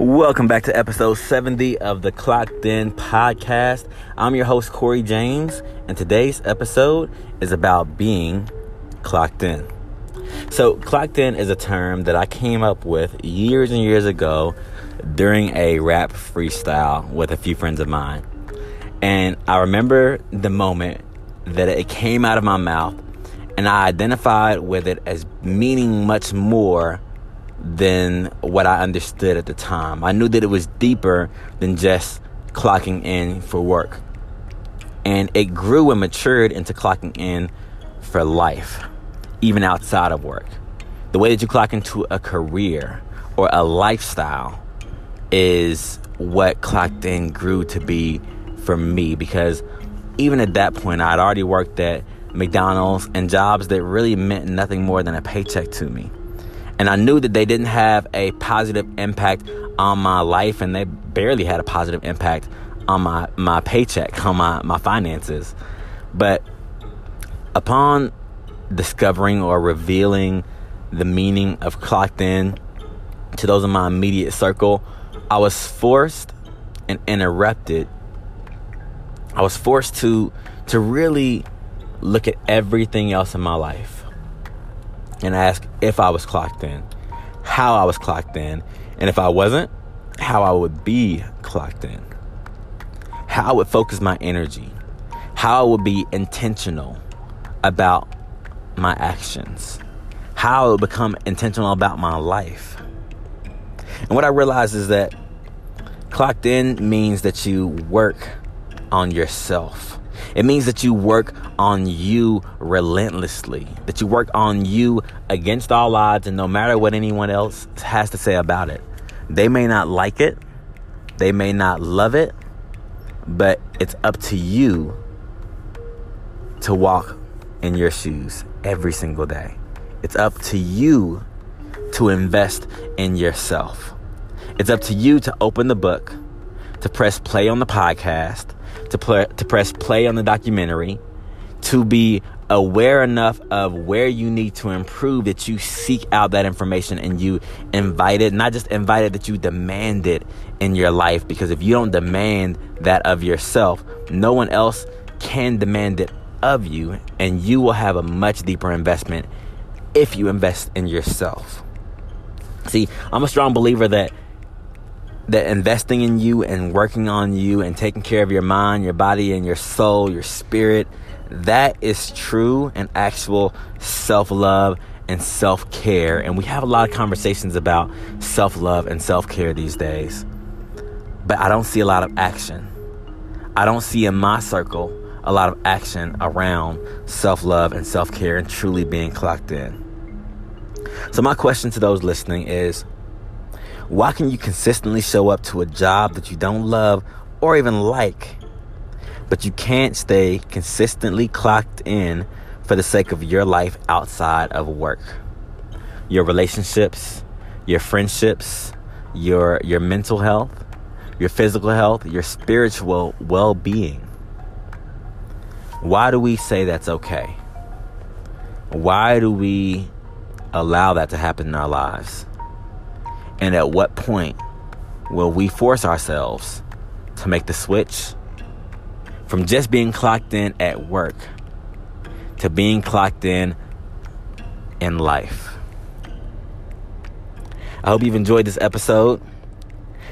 Welcome back to episode 70 of the Clocked In podcast. I'm your host, Corey James, and today's episode is about being clocked in. So, clocked in is a term that I came up with years and years ago during a rap freestyle with a few friends of mine. And I remember the moment that it came out of my mouth, and I identified with it as meaning much more than what I understood at the time. I knew that it was deeper than just clocking in for work. And it grew and matured into clocking in for life, even outside of work. The way that you clock into a career or a lifestyle is what clocked in grew to be for me because even at that point, I'd already worked at McDonald's and jobs that really meant nothing more than a paycheck to me. And I knew that they didn't have a positive impact on my life and they barely had a positive impact on my, my paycheck, on my, my finances. But upon discovering or revealing the meaning of clocked in to those in my immediate circle, I was forced and interrupted. I was forced to to really look at everything else in my life and ask if I was clocked in, how I was clocked in, and if I wasn't, how I would be clocked in, how I would focus my energy, how I would be intentional about my actions, how I would become intentional about my life. And what I realized is that clocked in means that you work on yourself. It means that you work on you relentlessly, that you work on you against all odds and no matter what anyone else has to say about it. They may not like it, they may not love it, but it's up to you to walk in your shoes every single day. It's up to you to invest in yourself. It's up to you to open the book, to press play on the podcast, to, pl- to press play on the documentary, to be aware enough of where you need to improve that you seek out that information and you invite it, not just invite it, that you demand it in your life. Because if you don't demand that of yourself, no one else can demand it of you, and you will have a much deeper investment if you invest in yourself. See, I'm a strong believer that that investing in you and working on you and taking care of your mind, your body, and your soul, your spirit, that is true and actual self love and self care. And we have a lot of conversations about self love and self care these days. But I don't see a lot of action. I don't see in my circle a lot of action around self love and self care and truly being clocked in. So, my question to those listening is why can you consistently show up to a job that you don't love or even like, but you can't stay consistently clocked in for the sake of your life outside of work? Your relationships, your friendships, your your mental health, your physical health, your spiritual well-being. Why do we say that's okay? Why do we allow that to happen in our lives? And at what point will we force ourselves to make the switch from just being clocked in at work to being clocked in in life? I hope you've enjoyed this episode,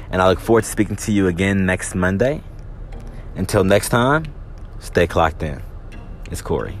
and I look forward to speaking to you again next Monday. Until next time, stay clocked in. It's Corey.